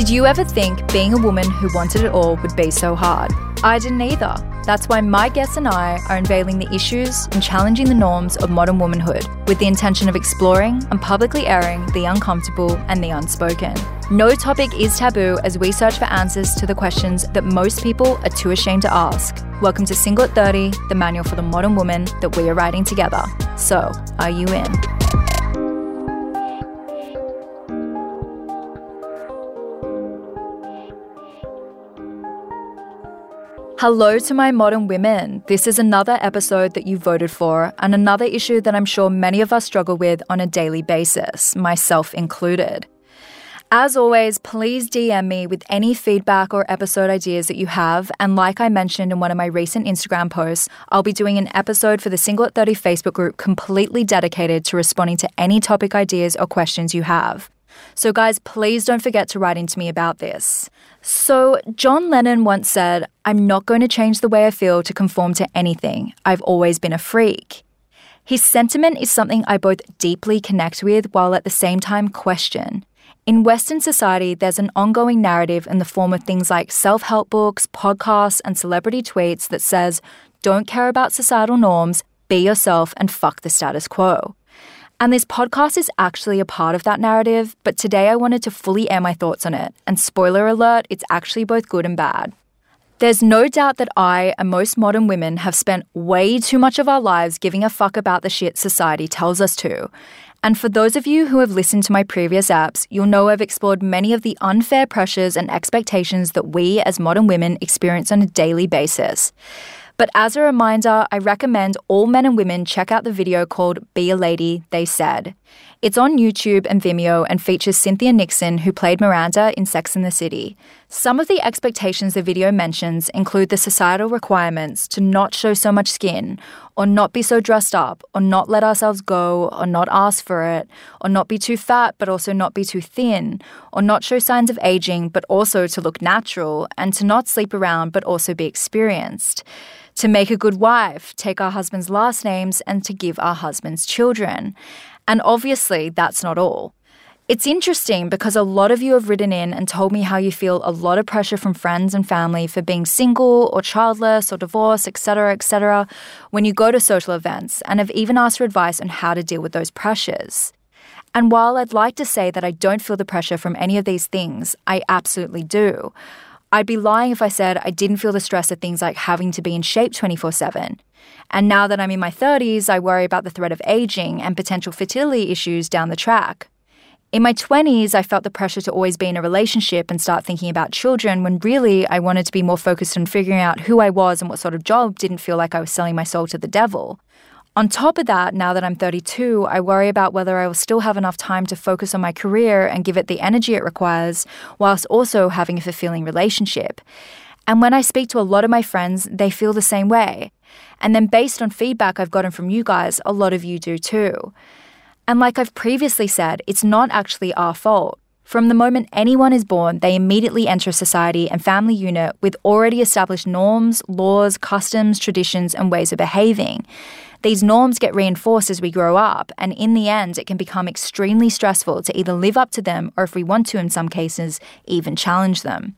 Did you ever think being a woman who wanted it all would be so hard? I didn't either. That's why my guests and I are unveiling the issues and challenging the norms of modern womanhood with the intention of exploring and publicly airing the uncomfortable and the unspoken. No topic is taboo as we search for answers to the questions that most people are too ashamed to ask. Welcome to Single at 30, the manual for the modern woman that we are writing together. So, are you in? Hello to my modern women. This is another episode that you voted for, and another issue that I'm sure many of us struggle with on a daily basis, myself included. As always, please DM me with any feedback or episode ideas that you have. And like I mentioned in one of my recent Instagram posts, I'll be doing an episode for the Single at 30 Facebook group completely dedicated to responding to any topic ideas or questions you have. So, guys, please don't forget to write into me about this. So, John Lennon once said, I'm not going to change the way I feel to conform to anything. I've always been a freak. His sentiment is something I both deeply connect with while at the same time question. In Western society, there's an ongoing narrative in the form of things like self help books, podcasts, and celebrity tweets that says, don't care about societal norms, be yourself, and fuck the status quo. And this podcast is actually a part of that narrative, but today I wanted to fully air my thoughts on it. And spoiler alert, it's actually both good and bad. There's no doubt that I and most modern women have spent way too much of our lives giving a fuck about the shit society tells us to. And for those of you who have listened to my previous apps, you'll know I've explored many of the unfair pressures and expectations that we as modern women experience on a daily basis. But as a reminder, I recommend all men and women check out the video called Be a Lady, They Said. It's on YouTube and Vimeo and features Cynthia Nixon, who played Miranda in Sex and the City. Some of the expectations the video mentions include the societal requirements to not show so much skin, or not be so dressed up, or not let ourselves go, or not ask for it, or not be too fat but also not be too thin, or not show signs of aging but also to look natural, and to not sleep around but also be experienced to make a good wife, take our husband's last names, and to give our husbands children. And obviously, that's not all. It's interesting because a lot of you have written in and told me how you feel a lot of pressure from friends and family for being single or childless or divorced, etc., etc., when you go to social events, and have even asked for advice on how to deal with those pressures. And while I'd like to say that I don't feel the pressure from any of these things, I absolutely do. I'd be lying if I said I didn't feel the stress of things like having to be in shape 24 7. And now that I'm in my 30s, I worry about the threat of aging and potential fertility issues down the track. In my 20s, I felt the pressure to always be in a relationship and start thinking about children when really I wanted to be more focused on figuring out who I was and what sort of job didn't feel like I was selling my soul to the devil. On top of that, now that I'm 32, I worry about whether I will still have enough time to focus on my career and give it the energy it requires, whilst also having a fulfilling relationship. And when I speak to a lot of my friends, they feel the same way. And then, based on feedback I've gotten from you guys, a lot of you do too. And like I've previously said, it's not actually our fault. From the moment anyone is born, they immediately enter society and family unit with already established norms, laws, customs, traditions, and ways of behaving. These norms get reinforced as we grow up, and in the end, it can become extremely stressful to either live up to them or, if we want to, in some cases, even challenge them.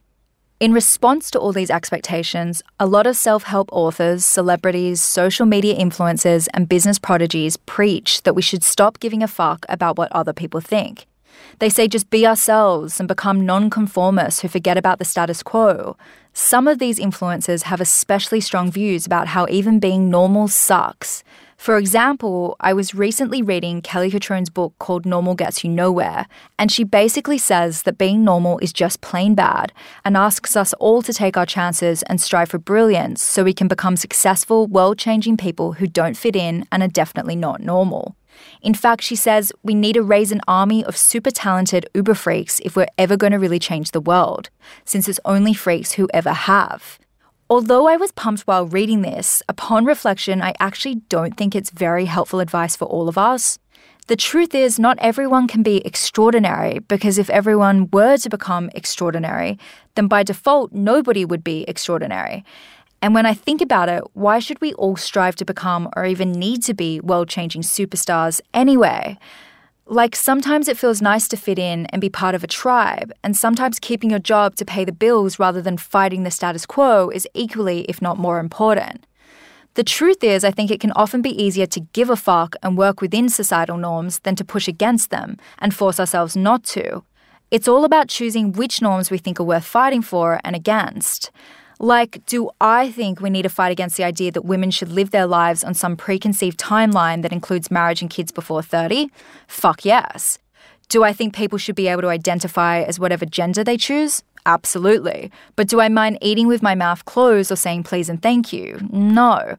In response to all these expectations, a lot of self help authors, celebrities, social media influencers, and business prodigies preach that we should stop giving a fuck about what other people think. They say just be ourselves and become non conformists who forget about the status quo. Some of these influencers have especially strong views about how even being normal sucks. For example, I was recently reading Kelly Cutrone's book called Normal Gets You Nowhere, and she basically says that being normal is just plain bad and asks us all to take our chances and strive for brilliance so we can become successful, world changing people who don't fit in and are definitely not normal. In fact, she says we need to raise an army of super talented uber freaks if we're ever going to really change the world, since it's only freaks who ever have. Although I was pumped while reading this, upon reflection, I actually don't think it's very helpful advice for all of us. The truth is, not everyone can be extraordinary because if everyone were to become extraordinary, then by default, nobody would be extraordinary. And when I think about it, why should we all strive to become or even need to be world changing superstars anyway? Like sometimes it feels nice to fit in and be part of a tribe, and sometimes keeping your job to pay the bills rather than fighting the status quo is equally, if not more important. The truth is, I think it can often be easier to give a fuck and work within societal norms than to push against them and force ourselves not to. It's all about choosing which norms we think are worth fighting for and against. Like, do I think we need to fight against the idea that women should live their lives on some preconceived timeline that includes marriage and kids before 30? Fuck yes. Do I think people should be able to identify as whatever gender they choose? Absolutely. But do I mind eating with my mouth closed or saying please and thank you? No.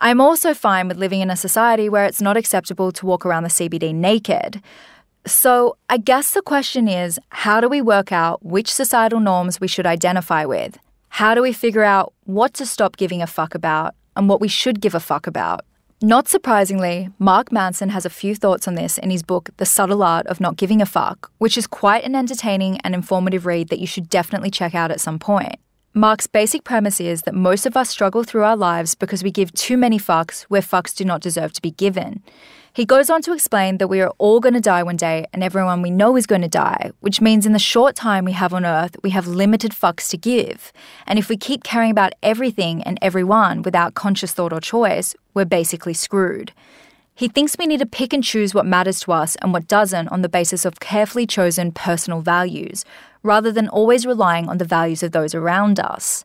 I'm also fine with living in a society where it's not acceptable to walk around the CBD naked. So, I guess the question is how do we work out which societal norms we should identify with? How do we figure out what to stop giving a fuck about and what we should give a fuck about? Not surprisingly, Mark Manson has a few thoughts on this in his book, The Subtle Art of Not Giving a Fuck, which is quite an entertaining and informative read that you should definitely check out at some point. Mark's basic premise is that most of us struggle through our lives because we give too many fucks where fucks do not deserve to be given. He goes on to explain that we are all going to die one day and everyone we know is going to die, which means in the short time we have on Earth, we have limited fucks to give. And if we keep caring about everything and everyone without conscious thought or choice, we're basically screwed. He thinks we need to pick and choose what matters to us and what doesn't on the basis of carefully chosen personal values, rather than always relying on the values of those around us.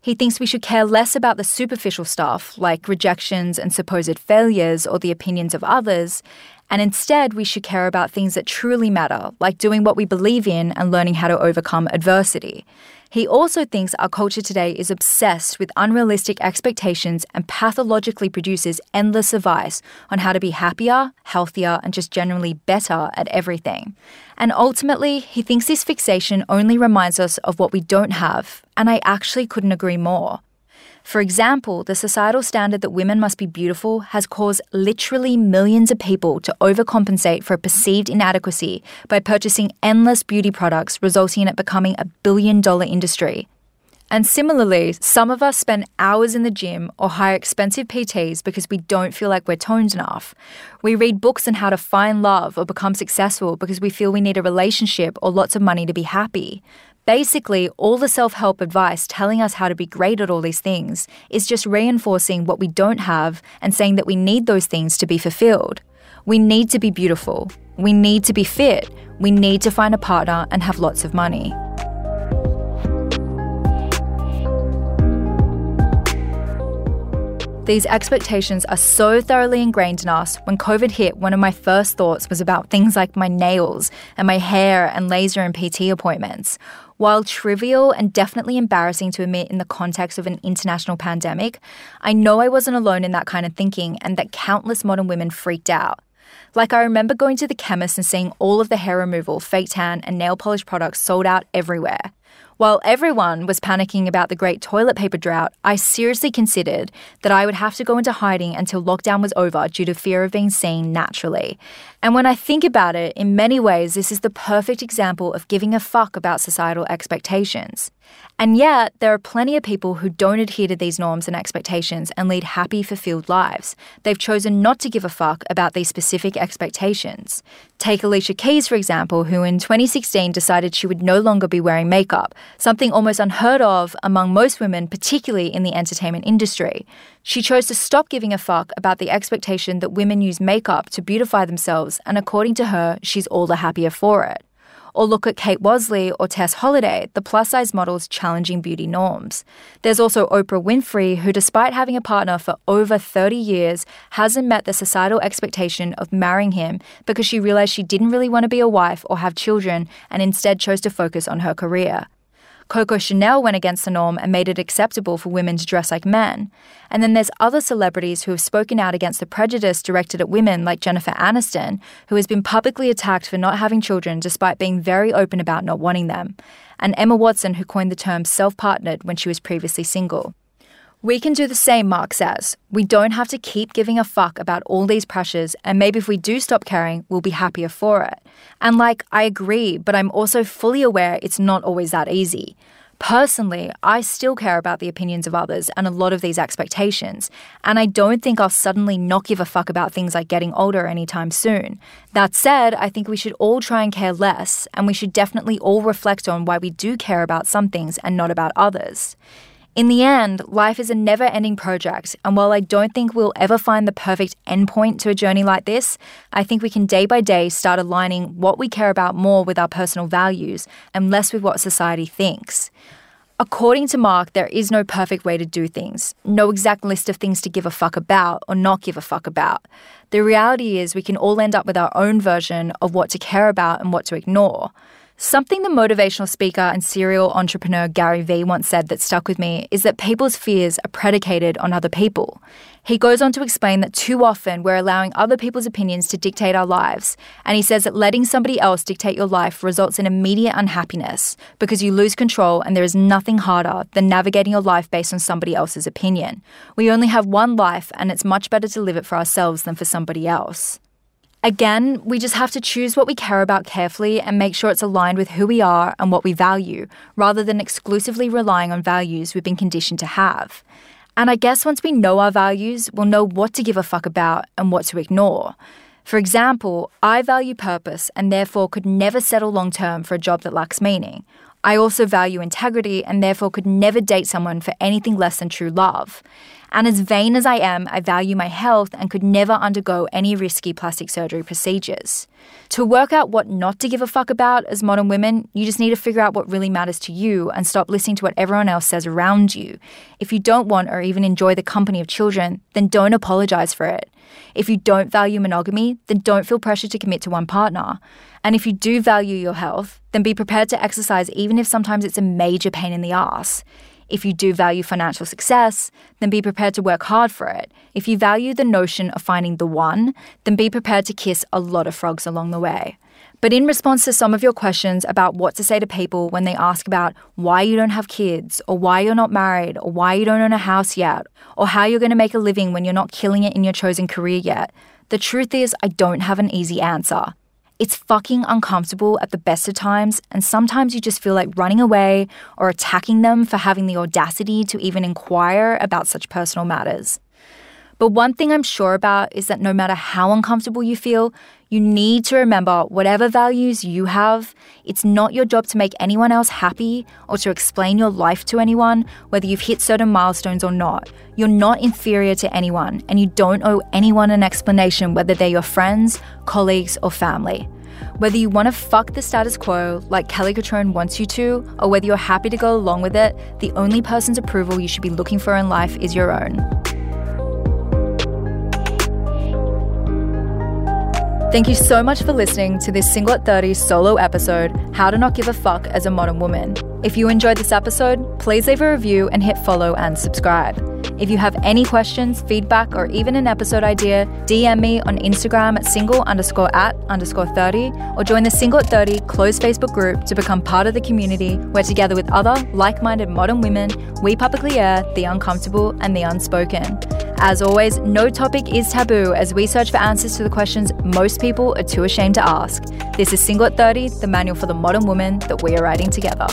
He thinks we should care less about the superficial stuff, like rejections and supposed failures or the opinions of others, and instead we should care about things that truly matter, like doing what we believe in and learning how to overcome adversity. He also thinks our culture today is obsessed with unrealistic expectations and pathologically produces endless advice on how to be happier, healthier, and just generally better at everything. And ultimately, he thinks this fixation only reminds us of what we don't have, and I actually couldn't agree more. For example, the societal standard that women must be beautiful has caused literally millions of people to overcompensate for a perceived inadequacy by purchasing endless beauty products, resulting in it becoming a billion dollar industry. And similarly, some of us spend hours in the gym or hire expensive PTs because we don't feel like we're toned enough. We read books on how to find love or become successful because we feel we need a relationship or lots of money to be happy. Basically, all the self help advice telling us how to be great at all these things is just reinforcing what we don't have and saying that we need those things to be fulfilled. We need to be beautiful. We need to be fit. We need to find a partner and have lots of money. These expectations are so thoroughly ingrained in us. When COVID hit, one of my first thoughts was about things like my nails and my hair and laser and PT appointments. While trivial and definitely embarrassing to admit in the context of an international pandemic, I know I wasn't alone in that kind of thinking and that countless modern women freaked out. Like, I remember going to the chemist and seeing all of the hair removal, fake tan, and nail polish products sold out everywhere. While everyone was panicking about the great toilet paper drought, I seriously considered that I would have to go into hiding until lockdown was over due to fear of being seen naturally. And when I think about it, in many ways, this is the perfect example of giving a fuck about societal expectations. And yet, there are plenty of people who don't adhere to these norms and expectations and lead happy, fulfilled lives. They've chosen not to give a fuck about these specific expectations. Take Alicia Keys, for example, who in 2016 decided she would no longer be wearing makeup, something almost unheard of among most women, particularly in the entertainment industry. She chose to stop giving a fuck about the expectation that women use makeup to beautify themselves, and according to her, she's all the happier for it. Or look at Kate Wasley or Tess Holliday, the plus size models challenging beauty norms. There's also Oprah Winfrey, who, despite having a partner for over 30 years, hasn't met the societal expectation of marrying him because she realized she didn't really want to be a wife or have children and instead chose to focus on her career. Coco Chanel went against the norm and made it acceptable for women to dress like men. And then there's other celebrities who have spoken out against the prejudice directed at women, like Jennifer Aniston, who has been publicly attacked for not having children despite being very open about not wanting them, and Emma Watson, who coined the term self partnered when she was previously single. We can do the same, Mark says. We don't have to keep giving a fuck about all these pressures, and maybe if we do stop caring, we'll be happier for it. And like, I agree, but I'm also fully aware it's not always that easy. Personally, I still care about the opinions of others and a lot of these expectations, and I don't think I'll suddenly not give a fuck about things like getting older anytime soon. That said, I think we should all try and care less, and we should definitely all reflect on why we do care about some things and not about others. In the end, life is a never ending project, and while I don't think we'll ever find the perfect endpoint to a journey like this, I think we can day by day start aligning what we care about more with our personal values and less with what society thinks. According to Mark, there is no perfect way to do things, no exact list of things to give a fuck about or not give a fuck about. The reality is, we can all end up with our own version of what to care about and what to ignore. Something the motivational speaker and serial entrepreneur Gary Vee once said that stuck with me is that people's fears are predicated on other people. He goes on to explain that too often we're allowing other people's opinions to dictate our lives, and he says that letting somebody else dictate your life results in immediate unhappiness because you lose control and there is nothing harder than navigating your life based on somebody else's opinion. We only have one life, and it's much better to live it for ourselves than for somebody else. Again, we just have to choose what we care about carefully and make sure it's aligned with who we are and what we value, rather than exclusively relying on values we've been conditioned to have. And I guess once we know our values, we'll know what to give a fuck about and what to ignore. For example, I value purpose and therefore could never settle long term for a job that lacks meaning. I also value integrity and therefore could never date someone for anything less than true love. And as vain as I am, I value my health and could never undergo any risky plastic surgery procedures. To work out what not to give a fuck about as modern women, you just need to figure out what really matters to you and stop listening to what everyone else says around you. If you don't want or even enjoy the company of children, then don't apologize for it. If you don't value monogamy, then don't feel pressure to commit to one partner. And if you do value your health, then be prepared to exercise even if sometimes it's a major pain in the ass. If you do value financial success, then be prepared to work hard for it. If you value the notion of finding the one, then be prepared to kiss a lot of frogs along the way. But in response to some of your questions about what to say to people when they ask about why you don't have kids, or why you're not married, or why you don't own a house yet, or how you're going to make a living when you're not killing it in your chosen career yet, the truth is, I don't have an easy answer. It's fucking uncomfortable at the best of times, and sometimes you just feel like running away or attacking them for having the audacity to even inquire about such personal matters. But one thing I'm sure about is that no matter how uncomfortable you feel, you need to remember whatever values you have, it's not your job to make anyone else happy or to explain your life to anyone, whether you've hit certain milestones or not. You're not inferior to anyone, and you don't owe anyone an explanation, whether they're your friends, colleagues, or family. Whether you want to fuck the status quo like Kelly Cutrone wants you to, or whether you're happy to go along with it, the only person's approval you should be looking for in life is your own. Thank you so much for listening to this Single at 30 solo episode, How to Not Give a Fuck as a Modern Woman. If you enjoyed this episode, please leave a review and hit follow and subscribe. If you have any questions, feedback, or even an episode idea, DM me on Instagram at single underscore at underscore 30 or join the Single at 30 closed Facebook group to become part of the community where together with other like minded modern women, we publicly air the uncomfortable and the unspoken. As always, no topic is taboo as we search for answers to the questions most people are too ashamed to ask. This is Single at 30, the manual for the modern woman that we are writing together.